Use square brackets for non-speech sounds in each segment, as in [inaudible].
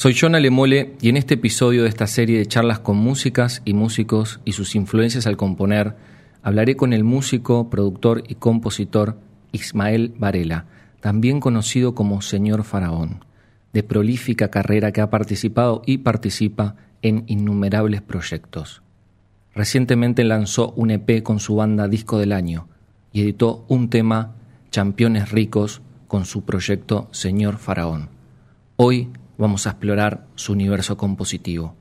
Soy John Alemole y en este episodio de esta serie de charlas con músicas y músicos y sus influencias al componer, hablaré con el músico, productor y compositor Ismael Varela, también conocido como Señor Faraón, de prolífica carrera que ha participado y participa en innumerables proyectos. Recientemente lanzó un EP con su banda Disco del Año y editó un tema, Championes Ricos, con su proyecto Señor Faraón. Hoy vamos a explorar su universo compositivo.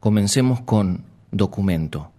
Comencemos con Documento.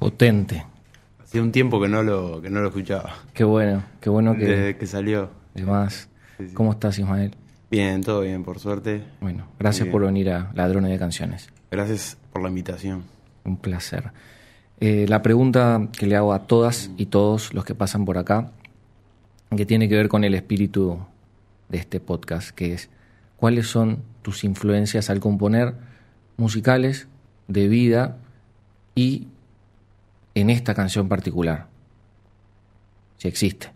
Potente. Hacía un tiempo que no lo, que no lo escuchaba. Qué bueno, qué bueno que... Desde que salió. Además, Sí, sí. ¿cómo estás, Ismael? Bien, todo bien, por suerte. Bueno, gracias por venir a Ladrones de Canciones. Gracias por la invitación. Un placer. Eh, la pregunta que le hago a todas y todos los que pasan por acá, que tiene que ver con el espíritu de este podcast, que es, ¿cuáles son tus influencias al componer musicales, de vida y en esta canción particular? Si existe.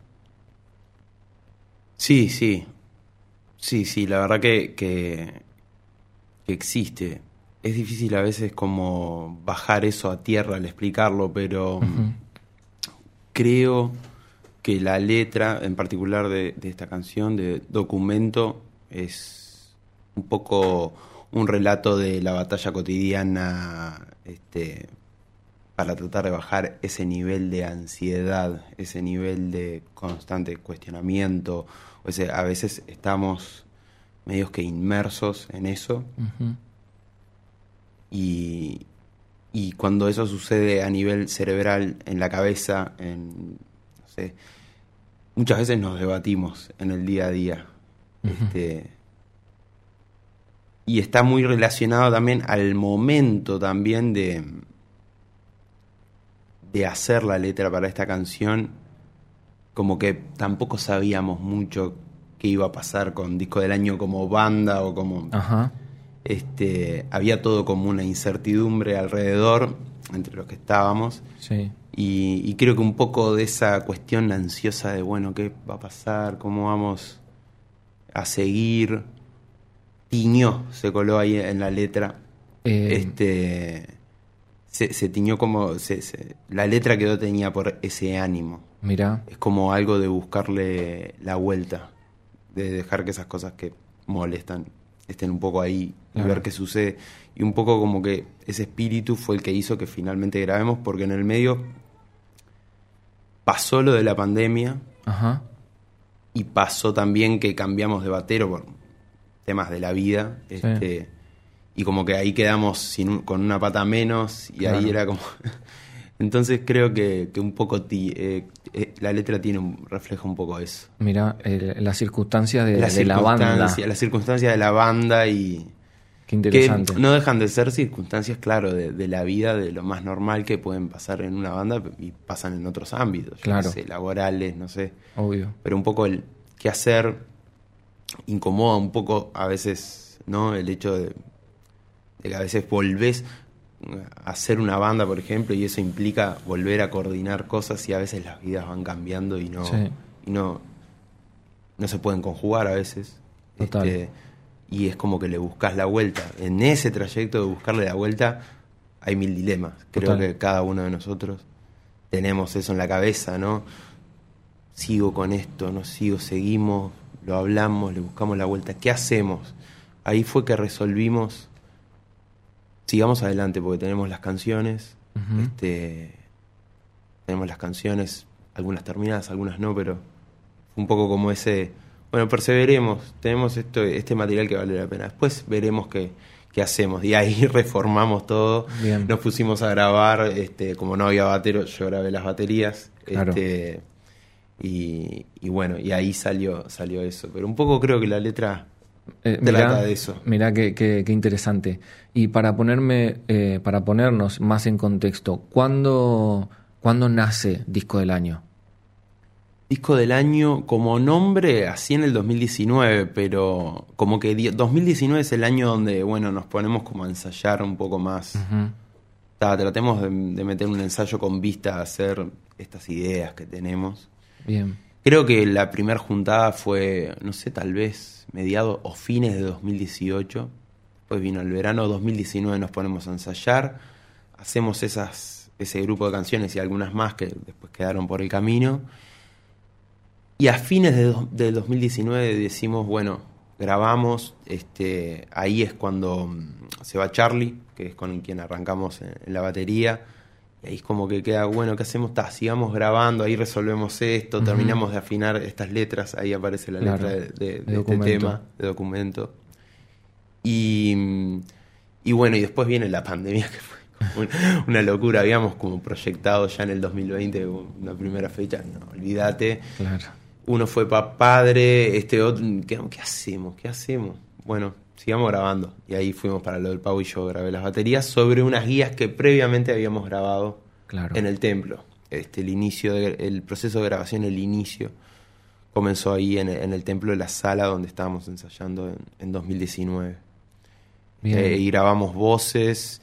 Sí, sí. Sí, sí, la verdad que, que, que existe. Es difícil a veces como bajar eso a tierra al explicarlo, pero creo que la letra, en particular de, de esta canción, de Documento, es un poco un relato de la batalla cotidiana este, para tratar de bajar ese nivel de ansiedad, ese nivel de constante cuestionamiento. O sea, a veces estamos medios que inmersos en eso y, y cuando eso sucede a nivel cerebral, en la cabeza, en, no sé, muchas veces nos debatimos en el día a día. Este, y está muy relacionado también al momento también de, de hacer la letra para esta canción. Como que tampoco sabíamos mucho qué iba a pasar con Disco del Año como banda o como Ajá. este, había todo como una incertidumbre alrededor entre los que estábamos Sí. y, y creo que un poco de esa cuestión ansiosa de bueno qué va a pasar cómo vamos a seguir tiñó se coló ahí en la letra Eh, este se, se tiñó como se- se- la letra quedó tenía por ese ánimo Mira, es como algo de buscarle la vuelta, de dejar que esas cosas que molestan estén un poco ahí y ver qué sucede. Y un poco como que ese espíritu fue el que hizo que finalmente grabemos, porque en el medio pasó lo de la pandemia ajá. y pasó también que cambiamos de batero por temas de la vida. Este, y como que ahí quedamos sin un- con una pata menos y ahí era como... [laughs] Entonces creo que, que un poco ti- eh, eh, la letra tiene un, refleja un poco eso. Mira, las circunstancias de, la, de la banda. circunstancia- las circunstancias de la banda y Qué que interesante. no dejan de ser circunstancias, claro, de, de la vida, de lo más normal que pueden pasar en una banda y pasan en otros ámbitos, Claro. no sé, laborales, no sé. Obvio. Pero un poco el qué hacer incomoda un poco a veces, ¿no? El hecho de, de que a veces volvés a hacer una banda, por ejemplo, y eso implica volver a coordinar cosas y a veces las vidas van cambiando y no, Sí. y no, no se pueden conjugar a veces. Total. Este, y es como que le buscas la vuelta. En ese trayecto de buscarle la vuelta hay mil dilemas. Creo Total. que cada uno de nosotros tenemos eso en la cabeza, ¿no? Sigo con esto, no sigo, seguimos, lo hablamos, le buscamos la vuelta. ¿Qué hacemos? Ahí fue que resolvimos, sigamos adelante porque tenemos las canciones, este, tenemos las canciones, algunas terminadas, algunas no, pero un poco como ese, bueno, perseveremos, tenemos esto, este material que vale la pena. Después veremos qué, qué hacemos. Y ahí [laughs] reformamos todo. Bien. Nos pusimos a grabar, este, como no había batero, yo grabé las baterías. Claro. Este, y, y bueno, y ahí salió, salió eso. Pero un poco creo que la letra Eh, trata de eso. Mirá qué, qué- qué interesante. Y para ponerme, eh, para ponernos más en contexto, ¿cuándo, ¿cuándo nace Disco del Año? Disco del año como nombre, así en el 2019, pero como que di- 2019 es el año donde, bueno, nos ponemos como a ensayar un poco más. Ta, tratemos de, de meter un ensayo con vista a hacer estas ideas que tenemos. Bien. Creo que la primera juntada fue, no sé, tal vez mediados o fines de 2018. Pues vino el verano 2019, nos ponemos a ensayar, hacemos esas, ese grupo de canciones y algunas más que después quedaron por el camino. Y a fines de, del 2019 decimos, bueno, grabamos, este, ahí es cuando mm, se va Charlie, que es con quien arrancamos en la batería, y ahí es como que queda, bueno, ¿qué hacemos? Ta, sigamos grabando, ahí resolvemos esto, terminamos de afinar estas letras, ahí aparece la Claro, letra de, de- de de este tema, de documento. Y, y bueno, y después viene la pandemia, [laughs] que fue una locura. Habíamos como proyectado ya en el 2020 una primera fecha. No, olvídate. Claro. Uno fue pa padre, este otro. ¿qué, ¿Qué hacemos? ¿Qué hacemos? Bueno, sigamos grabando. Y ahí fuimos para lo del pavo y yo grabé las baterías sobre unas guías que previamente habíamos grabado Claro. en el templo. Este, el inicio, de- el proceso de grabación, el inicio, comenzó ahí en, en el templo de la sala donde estábamos ensayando en, en 2019. Bien. Eh, y grabamos voces,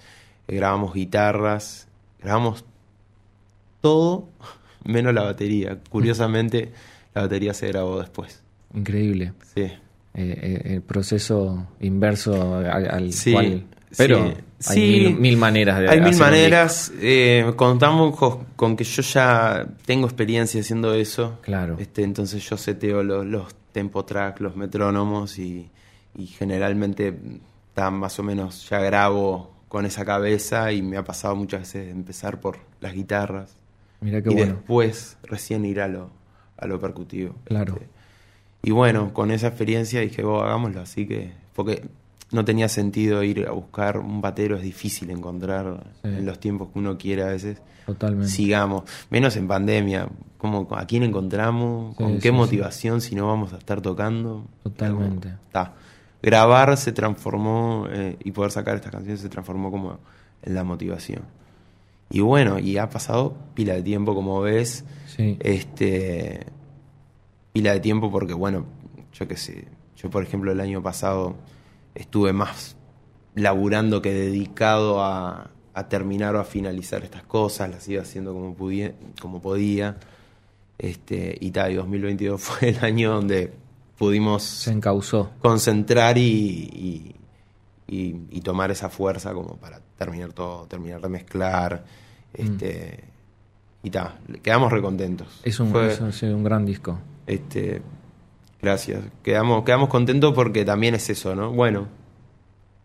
eh, grabamos guitarras, grabamos todo menos la batería. Curiosamente, la batería se grabó después. Increíble. Sí. Eh, eh, el proceso inverso al, al Sí, cual. Pero sí. hay Sí. mil, mil maneras de Hay mil hacer maneras. eh, contamos co- con, que yo ya tengo experiencia haciendo eso. Claro. Este, entonces yo seteo los, los tempo track, los metrónomos y, y generalmente está más o menos ya grabo con esa cabeza y me ha pasado muchas veces empezar por las guitarras. Mira qué y bueno. después recién ir a lo, a lo percutivo. Claro. Este, y bueno, con esa experiencia dije, vos hagámoslo, así que, porque no tenía sentido ir a buscar un batero, es difícil encontrar Sí. en los tiempos que uno quiere a veces. Totalmente. Sigamos, menos en pandemia, ¿cómo, ¿a quién encontramos? Sí, ¿Con qué sí. motivación si no vamos a estar tocando? Totalmente. Está. Grabar se transformó eh, y poder sacar estas canciones se transformó como en la motivación. Y bueno, y ha pasado pila de tiempo, como ves. Sí. Este. Pila de tiempo porque, bueno, yo qué sé. Yo, por ejemplo, el año pasado estuve más laburando que dedicado a, a terminar o a finalizar estas cosas. Las iba haciendo como, pudie- como podía. Este, y tal, y 2022 [laughs] fue el año donde pudimos Se encauzó. concentrar y, y, y- y tomar esa fuerza como para terminar todo, terminar de mezclar. Este, Y ta, quedamos recontentos. Es un, Fue- es un- sí, un gran disco. Este, gracias. Quedamos, quedamos contentos porque también es eso, ¿no? Bueno,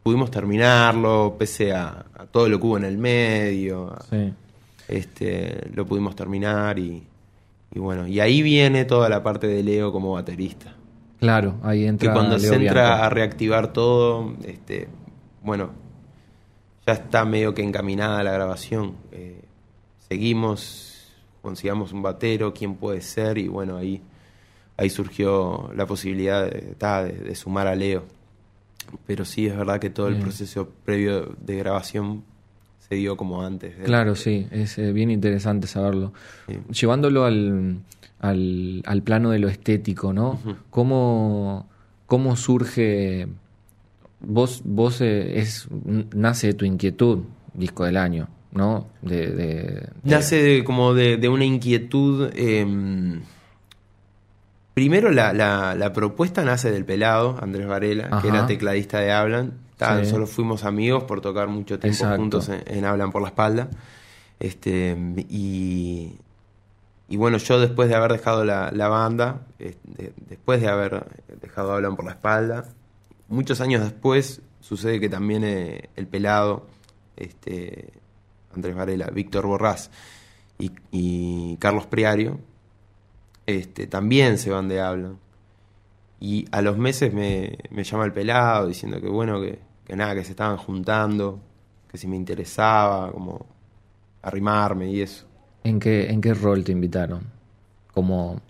pudimos terminarlo, pese a, a todo lo que hubo en el medio. a- Sí. este, lo pudimos terminar y, y bueno, y ahí viene toda la parte de Leo como baterista. Claro, ahí Que entra. cuando Leo se entra Bianco. a reactivar todo, este, bueno, ya está medio que encaminada la grabación. Eh, seguimos, consigamos un batero, quién puede ser, y bueno, ahí, ahí surgió la posibilidad de, ta, de- de sumar a Leo. Pero sí, es verdad que todo el proceso previo de grabación se dio como antes. de- Claro, sí, es eh, bien interesante saberlo. Sí. Llevándolo al, al, al plano de lo estético, ¿no? ¿Cómo, ¿Cómo surge? Vos, vos eh, es, nace de tu inquietud, disco del año, ¿no? De, de- de- Nace de- como de, de una inquietud. eh, primero, la, la- la propuesta nace del pelado, Andrés Varela, que era tecladista de Hablan. Sí. Solo fuimos amigos por tocar mucho tiempo Exacto. juntos en, en Hablan por la espalda. Este, y, y bueno, yo después de haber dejado la, la banda, eh, de- después de haber dejado Hablan por la espalda, muchos años después sucede que también eh, el pelado, este, Andrés Varela, Víctor Borrás y, y Carlos Priario, este, también se van de Hablan. Y a los meses me, me llama el pelado diciendo que bueno, que, que nada, que se estaban juntando, que si me interesaba, como arrimarme y eso. ¿en, qué, ¿En qué rol te invitaron? Como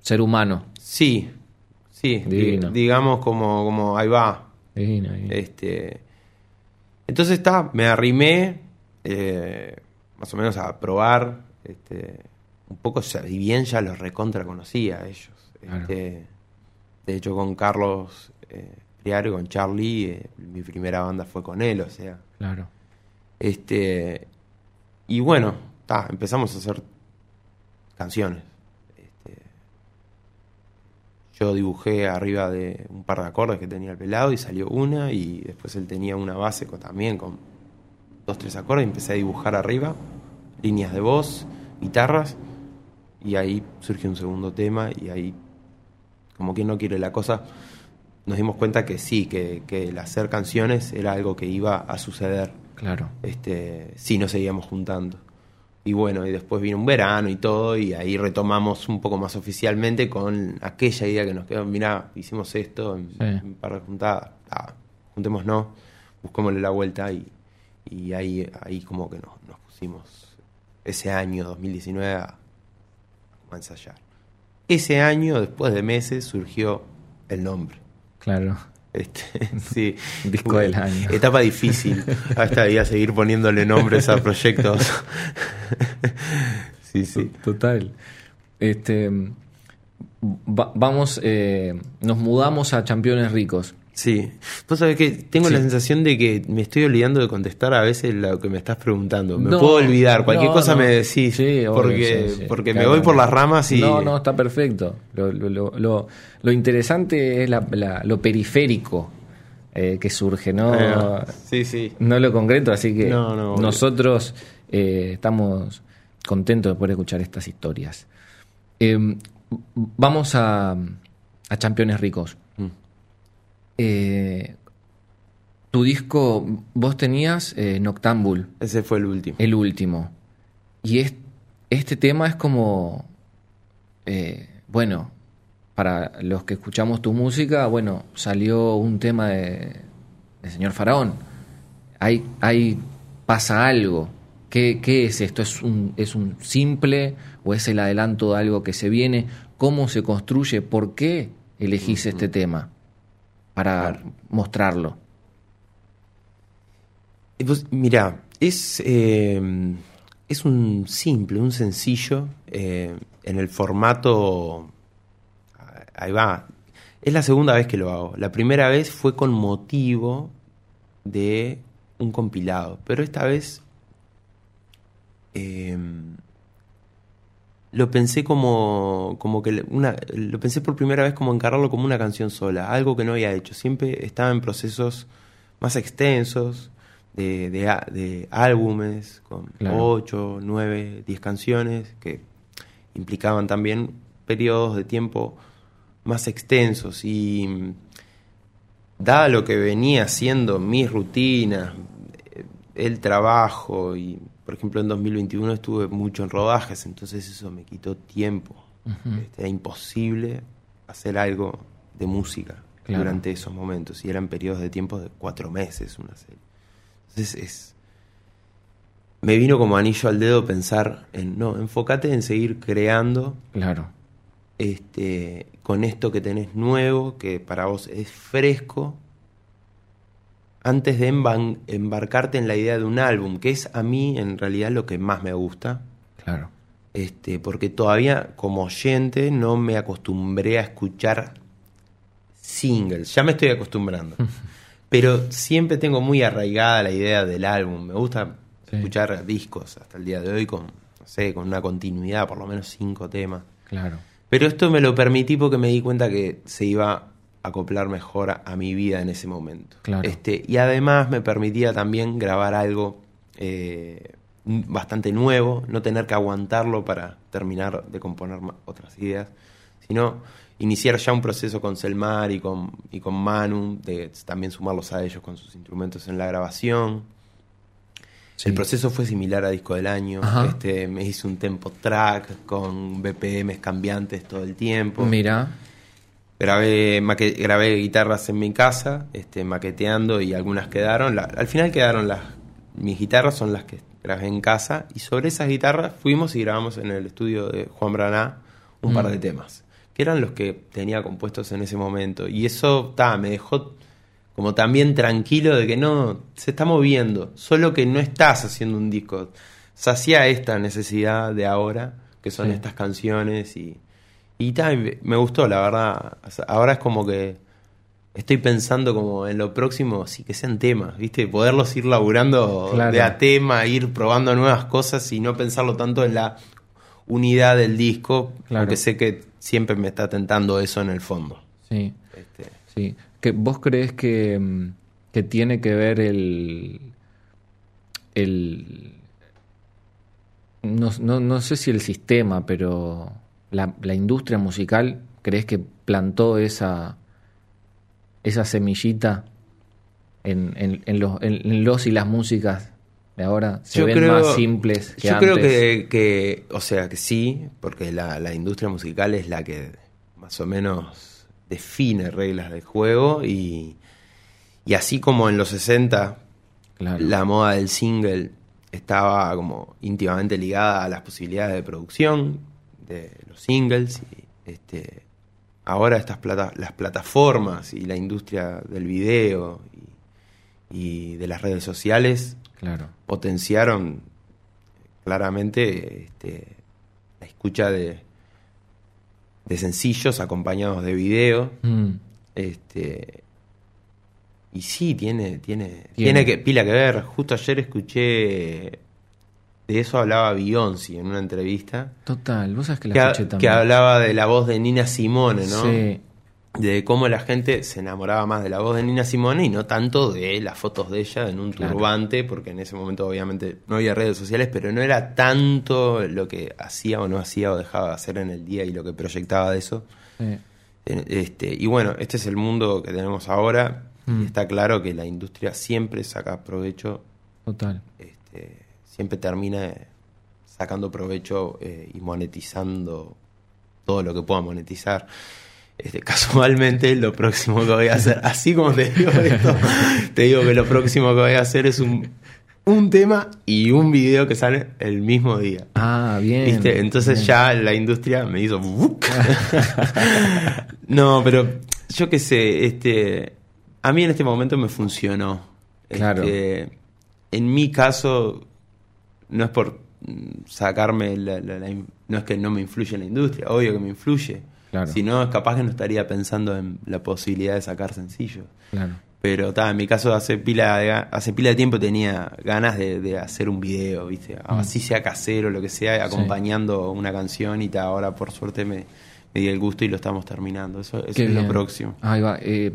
ser humano. Sí, sí, di- digamos como, como ahí va. Divino, divino. Este, entonces está, me arrimé eh, más o menos a probar. Este, un poco, y bien ya los recontra conocía a ellos. Claro. Este, de hecho, con Carlos eh, Priario, con Charlie, eh, mi primera banda fue con él, o sea. Claro. Este, y bueno, ta, empezamos a hacer canciones. Este, yo dibujé arriba de un par de acordes que tenía el pelado y salió una y después él tenía una base con, también con dos, tres acordes y empecé a dibujar arriba, líneas de voz, guitarras y ahí surgió un segundo tema y ahí, como quien no quiere la cosa, nos dimos cuenta que sí, que, que el hacer canciones era algo que iba a suceder Claro. este, sí nos seguíamos juntando. Y bueno, y después vino un verano y todo, y ahí retomamos un poco más oficialmente con aquella idea que nos quedó, mirá, hicimos esto en, Sí. en par de juntadas, ah, juntémonos, busquémosle la vuelta y, Y ahí, ahí como que nos, nos pusimos ese año 2019 a, a ensayar. Ese año, después de meses, surgió el nombre. Claro. Este, [laughs] sí. Disco del año. Etapa difícil. [laughs] Hasta día seguir poniéndole nombres a proyectos. sí, sí. Total. Este, va- vamos, eh, nos mudamos a Campeones Ricos. Sí. Vos sabés que tengo Sí. la sensación de que me estoy olvidando de contestar a veces lo que me estás preguntando. Me No, puedo olvidar. Cualquier no, cosa no. me decís. Sí, porque sí. porque me voy por las ramas y. No, no, está perfecto. Lo, lo- lo- lo- lo interesante es la- la- lo periférico eh, que surge, ¿no? Sí, sí. No lo concreto, así que nosotros eh, estamos contentos de poder escuchar estas historias. Eh, vamos a, a Campeones Ricos. Eh, tu disco, vos tenías eh, Noctambul, Ese fue el último. el último. Y es- este tema es como, eh, bueno, para los que escuchamos tu música, bueno, salió un tema de, de Señor Faraón. Hay, hay, pasa algo. ¿Qué, qué es esto? ¿Es un, ¿Es un simple o es el adelanto de algo que se viene? ¿Cómo se construye? ¿Por qué elegís este tema? Para mostrarlo. Pues, mira, es, eh, es un simple, un sencillo, eh, en el formato... Ahí va. Es la segunda vez que lo hago. La primera vez fue con motivo de un compilado, pero esta vez eh, lo pensé como, como que una, lo pensé por primera vez como encararlo como una canción sola, algo que no había hecho. Siempre estaba en procesos más extensos, de, de, álbumes con Claro. 8, 9, 10 canciones que implicaban también periodos de tiempo más extensos y mm, dada lo que venía haciendo mis rutinas, eh, el trabajo y por ejemplo en 2021 estuve mucho en rodajes, entonces eso me quitó tiempo. Este, era imposible hacer algo de música Claro. durante esos momentos y eran periodos de tiempo de cuatro meses una serie. Entonces es me vino como anillo al dedo pensar en no, enfócate en seguir creando Claro. este, con esto que tenés nuevo, que para vos es fresco, antes de embarcarte en la idea de un álbum, que es a mí en realidad lo que más me gusta, Claro. este, porque todavía como oyente no me acostumbré a escuchar singles, ya me estoy acostumbrando, [laughs] pero siempre tengo muy arraigada la idea del álbum, me gusta Sí. escuchar discos hasta el día de hoy con, no sé, con una continuidad, por lo menos cinco temas. Claro. Pero esto me lo permití porque me di cuenta que se iba acoplar mejor a, a mi vida en ese momento. Claro. Este, y además me permitía también grabar algo eh, bastante nuevo, no tener que aguantarlo para terminar de componer otras ideas, sino iniciar ya un proceso con Selmar y con, y con Manu, de también sumarlos a ellos con sus instrumentos en la grabación. Sí. El proceso fue similar a Disco del Año. Ajá. Este, me hice un tempo track con BPMs cambiantes todo el tiempo. Mira, Grabé, maque- grabé guitarras en mi casa, este, maqueteando y algunas quedaron. La- al final quedaron las. Mis guitarras son las que grabé en casa y sobre esas guitarras fuimos y grabamos en el estudio de Juan Braná un par Mm. de temas, que eran los que tenía compuestos en ese momento. Y eso ta, me dejó como también tranquilo de que no, se está moviendo, solo que no estás haciendo un disco. Sacía esta necesidad de ahora, que son Sí. estas canciones y, y ta, y me- gustó, la verdad. O sea, ahora es como que estoy pensando como en lo próximo, sí que sean temas, ¿viste? Poderlos ir laburando Claro. de a tema, ir probando nuevas cosas y no pensarlo tanto en la unidad del disco, Claro. porque sé que siempre me está tentando eso en el fondo. sí, Este, sí. que ¿Vos crees que, mm, que tiene que ver el... el no, no, no sé si el sistema, pero la, la industria musical, ¿crees que plantó esa, esa semillita en, en- en los, en- los y las músicas de ahora? ¿Se Yo ven creo- más simples que Yo antes? creo que, que, o sea, que sí, porque la, la industria musical es la que más o menos define reglas del juego y, y así como en los 60 la moda del single estaba como íntimamente ligada a las posibilidades de producción de los singles. Y, este, ahora estas plata las plataformas y la industria del video y, de las redes sociales claro. potenciaron claramente este, la escucha de, de sencillos acompañados de video. Mm. Este, y sí, tiene, tiene, tiene, que, pila que ver. Justo ayer escuché, de eso hablaba Beyoncé en una entrevista. Total, vos sabés que la escuché también. Que hablaba de la voz de Nina Simone, ¿no? Sí. De cómo la gente se enamoraba más de la voz de Nina Simone y no tanto de las fotos de ella en un turbante, porque en ese momento obviamente no había redes sociales, pero no era tanto lo que hacía o no hacía o dejaba de hacer en el día y lo que proyectaba de eso. Este, y bueno, este es el mundo que tenemos ahora Mm. está claro que la industria siempre saca provecho. Total. Este, siempre termina sacando provecho eh, y monetizando todo lo que pueda monetizar. Este, [laughs] casualmente lo próximo que voy a hacer, así como te digo esto, [laughs] te digo que lo próximo que voy a hacer es un, un tema y un video que sale el mismo día. Ah, bien. Entonces ya la industria me hizo... [laughs] no, pero yo qué sé, este, a mí en este momento me funcionó. Claro. Este, en mi caso, no es por sacarme, la, no es que no me influye en la industria, obvio que me influye. Claro. Si no, capaz que no estaría pensando en la posibilidad de sacar sencillos. Claro. Pero ta, en mi caso hace pila de, hace pila de tiempo tenía ganas de, hacer un video, ¿viste? Mm. Así sea casero, lo que sea, acompañando una canción y ta, ahora por suerte me, me di el gusto y lo estamos terminando. Eso, es lo próximo. Ahí va. Eh,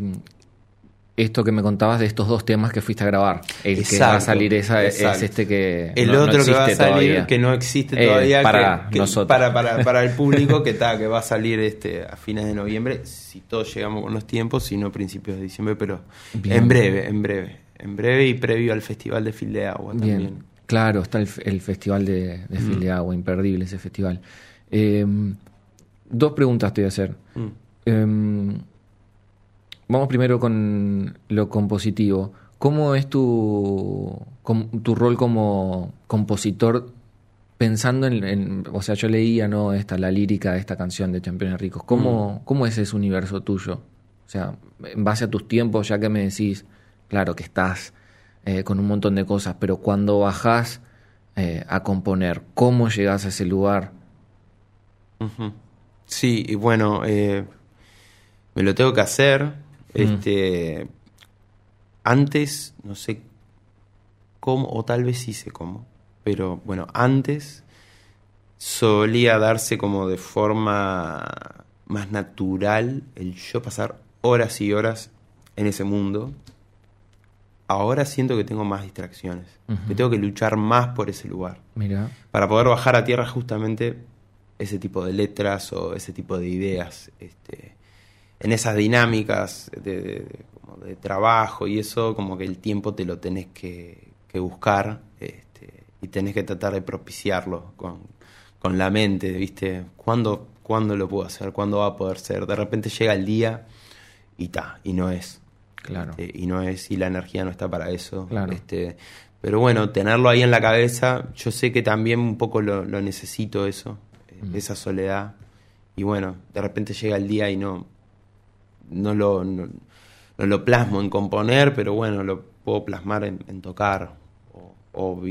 esto que me contabas de estos dos temas que fuiste a grabar. El que va a salir esa, es este que. El otro que va a salir, que no existe eh, todavía. para nosotros. Para, para, el [laughs] público, que, está que va a salir este a fines de noviembre, si todos llegamos con los tiempos, si no principios de diciembre, pero en breve, en breve. En breve y previo al Festival de Fil de Agua también. Claro, está el, Festival de, de Fil de Agua, imperdible ese festival. Em, dos preguntas te voy a hacer. Mm. Em, Vamos primero con lo compositivo. ¿Cómo es tu, tu rol como compositor pensando en, o sea, yo leía, ¿no? Esta, la lírica de esta canción de Campeones Ricos. ¿Cómo, mm. ¿Cómo es ese universo tuyo? O sea, en base a tus tiempos, ya que me decís, claro que estás eh, con un montón de cosas, pero cuando bajás eh, a componer, ¿cómo llegas a ese lugar? Sí, y bueno, eh, me lo tengo que hacer este, antes, no sé cómo, o tal vez sí sé cómo, pero bueno, antes solía darse como de forma más natural el yo pasar horas y horas en ese mundo. Ahora siento que tengo más distracciones, que tengo que luchar más por ese lugar. Mira. Para poder bajar a tierra justamente ese tipo de letras o ese tipo de ideas. Este, en esas dinámicas de, trabajo y eso, como que el tiempo te lo tenés que, buscar este, y tenés que tratar de propiciarlo con, la mente, ¿viste? ¿Cuándo, ¿Cuándo lo puedo hacer? ¿Cuándo va a poder ser? De repente llega el día y ta, y no es. Claro. Este, y no es, y la energía no está para eso. Claro. Este, pero bueno, tenerlo ahí en la cabeza, yo sé que también un poco lo, necesito eso, esa soledad. Y bueno, de repente llega el día y no, no lo, no, lo plasmo en componer, pero bueno, lo puedo plasmar en, tocar o,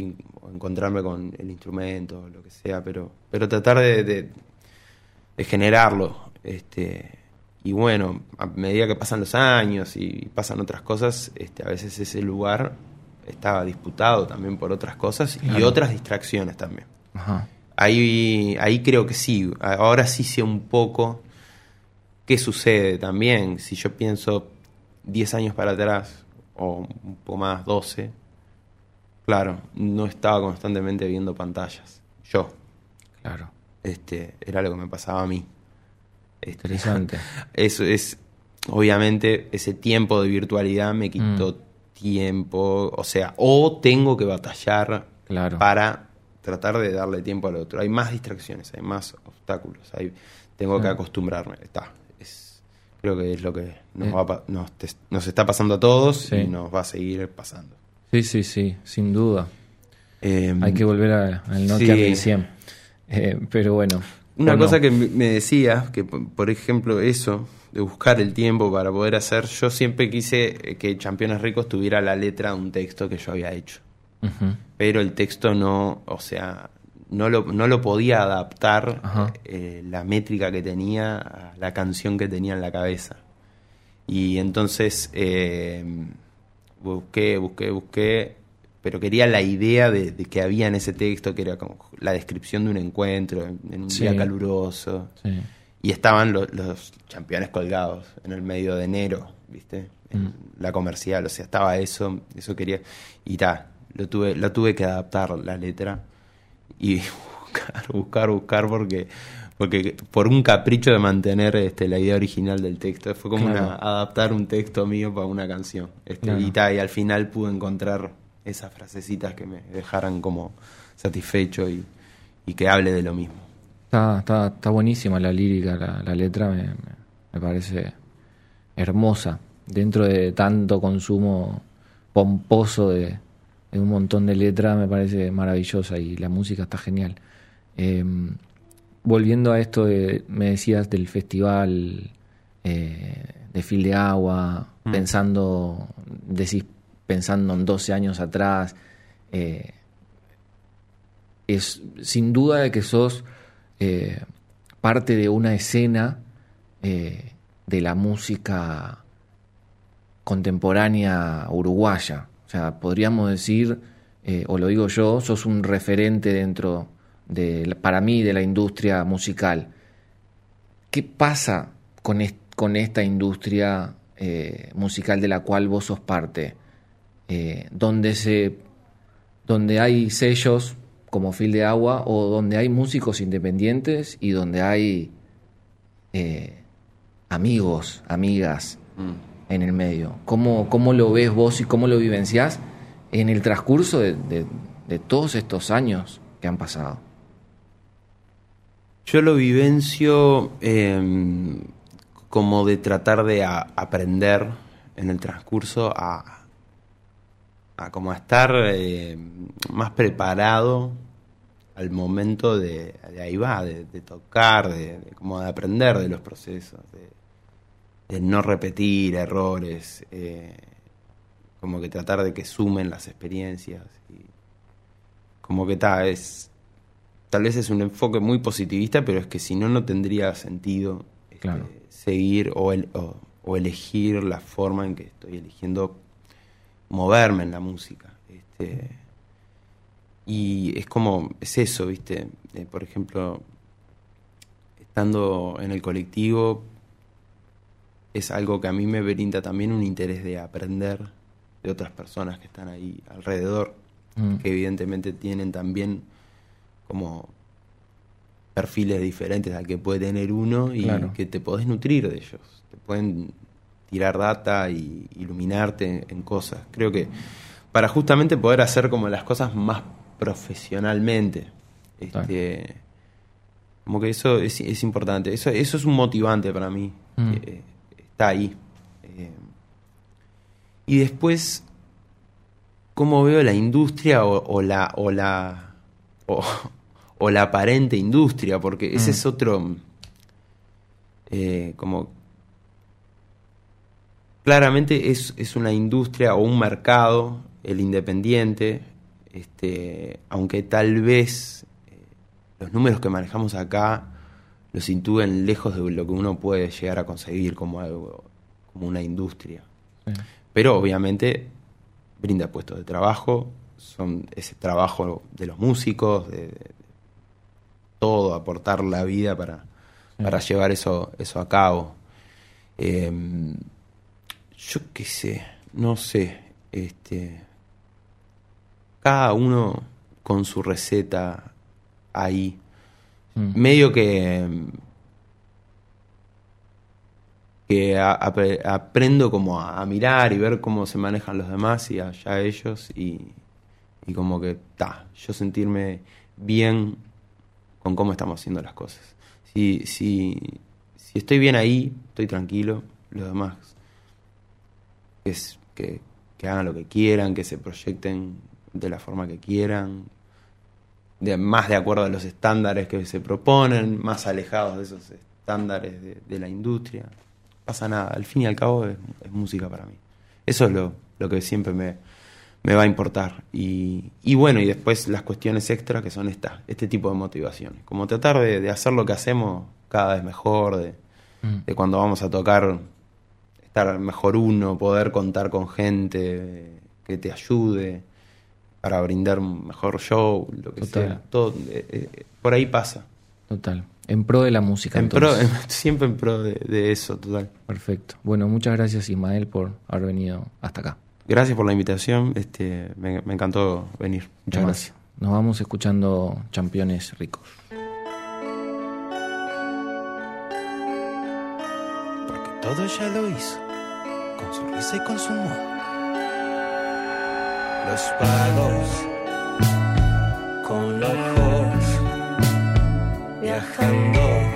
encontrarme con el instrumento, lo que sea, pero, pero tratar de, de, generarlo. Este, y bueno, a medida que pasan los años y pasan otras cosas, este, a veces ese lugar estaba disputado también por otras cosas y otras distracciones también. Ahí, ahí creo que sí, ahora sí sé un poco ¿Qué sucede también? Si yo pienso 10 años para atrás, o un poco más, 12, claro, no estaba constantemente viendo pantallas. Yo. Claro. Este, era lo que me pasaba a mí. Este, Interesante. [laughs] Eso es, obviamente, ese tiempo de virtualidad me quitó mm. tiempo, o sea, o tengo que batallar claro. para tratar de darle tiempo al otro. Hay más distracciones, hay más obstáculos, hay, tengo que acostumbrarme. Está, Creo que es lo que nos, eh. nos, está pasando a todos y nos va a seguir pasando. Sí, sí, sí, sin duda. Eh, Hay que volver a- al Nokia sí. 1100. Eh, pero bueno. Una cosa que me me decía, que por ejemplo eso, de buscar el tiempo para poder hacer, yo siempre quise eh, que Campeones Ricos tuviera la letra de un texto que yo había hecho. Pero el texto no, o sea, no lo, no lo podía adaptar eh, la métrica que tenía a la canción que tenía en la cabeza. Y entonces eh, busqué, busqué, busqué, pero quería la idea de, de que había en ese texto, que era como la descripción de un encuentro en, en un Sí. día caluroso. Sí. Y estaban lo- los campeones colgados en el medio de enero, ¿viste? En Mm. la comercial, o sea, estaba eso, eso quería. Y ta, lo tuve, lo tuve que adaptar la letra y [laughs] buscar, buscar, buscar, porque, porque por un capricho de mantener este, la idea original del texto, fue como Claro. una, adaptar un texto mío para una canción. Este, Claro. y, ta, y al final pude encontrar esas frasecitas que me dejaran como satisfecho y, y que hable de lo mismo. Está, está, está buenísima la lírica, la, la letra me, me- me parece hermosa. Dentro de tanto consumo pomposo de, de un montón de letras, me parece maravillosa y la música está genial. Eh, volviendo a esto, de, me decías del festival eh, de Fil de Agua, Mm. pensando, decís, pensando en 12 años atrás. eh, es sin duda de que sos eh, parte de una escena de la música contemporánea uruguaya. O sea, podríamos decir, eh, o lo digo yo, sos un referente dentro de, para mí, de la industria musical. ¿Qué pasa con, con esta industria eh, musical de la cual vos sos parte? Eh, donde se donde hay sellos como Fil de Agua o donde hay músicos independientes y donde hay eh, amigos, amigas en el medio. ¿Cómo, ¿Cómo lo ves vos y cómo lo vivenciás en el transcurso de, todos estos años que han pasado? Yo lo vivencio eh, como de tratar de aprender en el transcurso a, a como a estar eh, más preparado al momento de, ahí va, de, tocar, de, de como de aprender de los procesos, de no repetir errores, eh, como que tratar de que sumen las experiencias y como que tal es tal vez es un enfoque muy positivista, pero es que si no, no tendría sentido este, Claro. seguir o, el- o- o elegir la forma en que estoy eligiendo moverme en la música. Este, y es como, es eso, ¿viste? Eh, por ejemplo, estando en el colectivo, es algo que a mí me brinda también un interés de aprender de otras personas que están ahí alrededor Mm. que evidentemente tienen también como perfiles diferentes al que puede tener uno y Claro. que te podés nutrir de ellos. Te pueden tirar data y iluminarte en cosas. Creo que para justamente poder hacer como las cosas más profesionalmente. Este, como que eso es, es importante. Eso, eso es un motivante para mí. Mm. que, está ahí. Eh, y después cómo veo la industria o, o la o la o, o la aparente industria porque ese Mm. es otro eh, como claramente es, es una industria o un mercado el independiente este aunque tal vez eh, los números que manejamos acá los intúen lejos de lo que uno puede llegar a conseguir como algo como una industria Sí. pero obviamente brinda puestos de trabajo, son ese trabajo de los músicos, de, de todo, aportar la vida para, Sí. para llevar eso, eso a cabo. Eh, yo qué sé, no sé, este, cada uno con su receta ahí, Mm. medio que que aprendo como a, a mirar y ver cómo se manejan los demás y allá ellos y, y como que ta, yo sentirme bien con cómo estamos haciendo las cosas. Si, si, si estoy bien ahí, estoy tranquilo, lo demás es que, que hagan lo que quieran, que se proyecten de la forma que quieran, de, más de acuerdo a los estándares que se proponen, más alejados de esos estándares de, la industria. Pasa nada, al fin y al cabo es, música para mí. Eso es lo, lo que siempre me, me, va a importar. Y, y, bueno, y después las cuestiones extras que son esta, este tipo de motivaciones. Como tratar de, de hacer lo que hacemos cada vez mejor, de, mm. de cuando vamos a tocar estar mejor uno, poder contar con gente que te ayude para brindar un mejor show, lo que sea. Todo, eh, eh, por ahí pasa. Total. En pro de la música. En [laughs] siempre en pro de, eso, total. Perfecto. Bueno, muchas gracias Ismael por haber venido hasta acá. Gracias por la invitación. Este, me, encantó venir. Muchas gracias. Nos vamos escuchando Championes Ricos. Porque todo ya lo hizo, con su risa y con su humor los pagos con ojos viajando.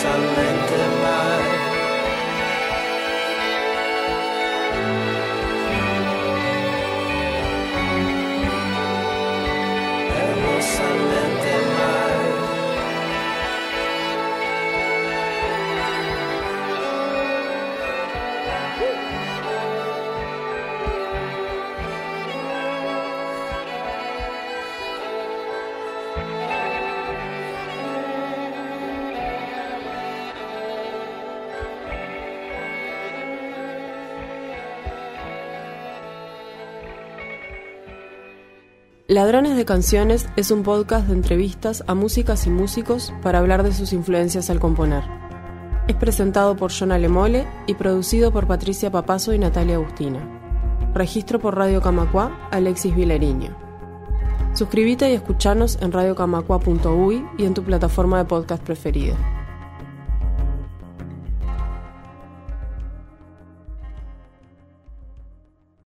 silent Ladrones de Canciones es un podcast de entrevistas a músicas y músicos para hablar de sus influencias al componer. Es presentado por John Alemole y producido por Patricia Papazo y Natalia Agustina. Registro por Radio Camacua, Alexis Vilariño. Suscríbete y escuchanos en radiocamacua.uy y en tu plataforma de podcast preferida.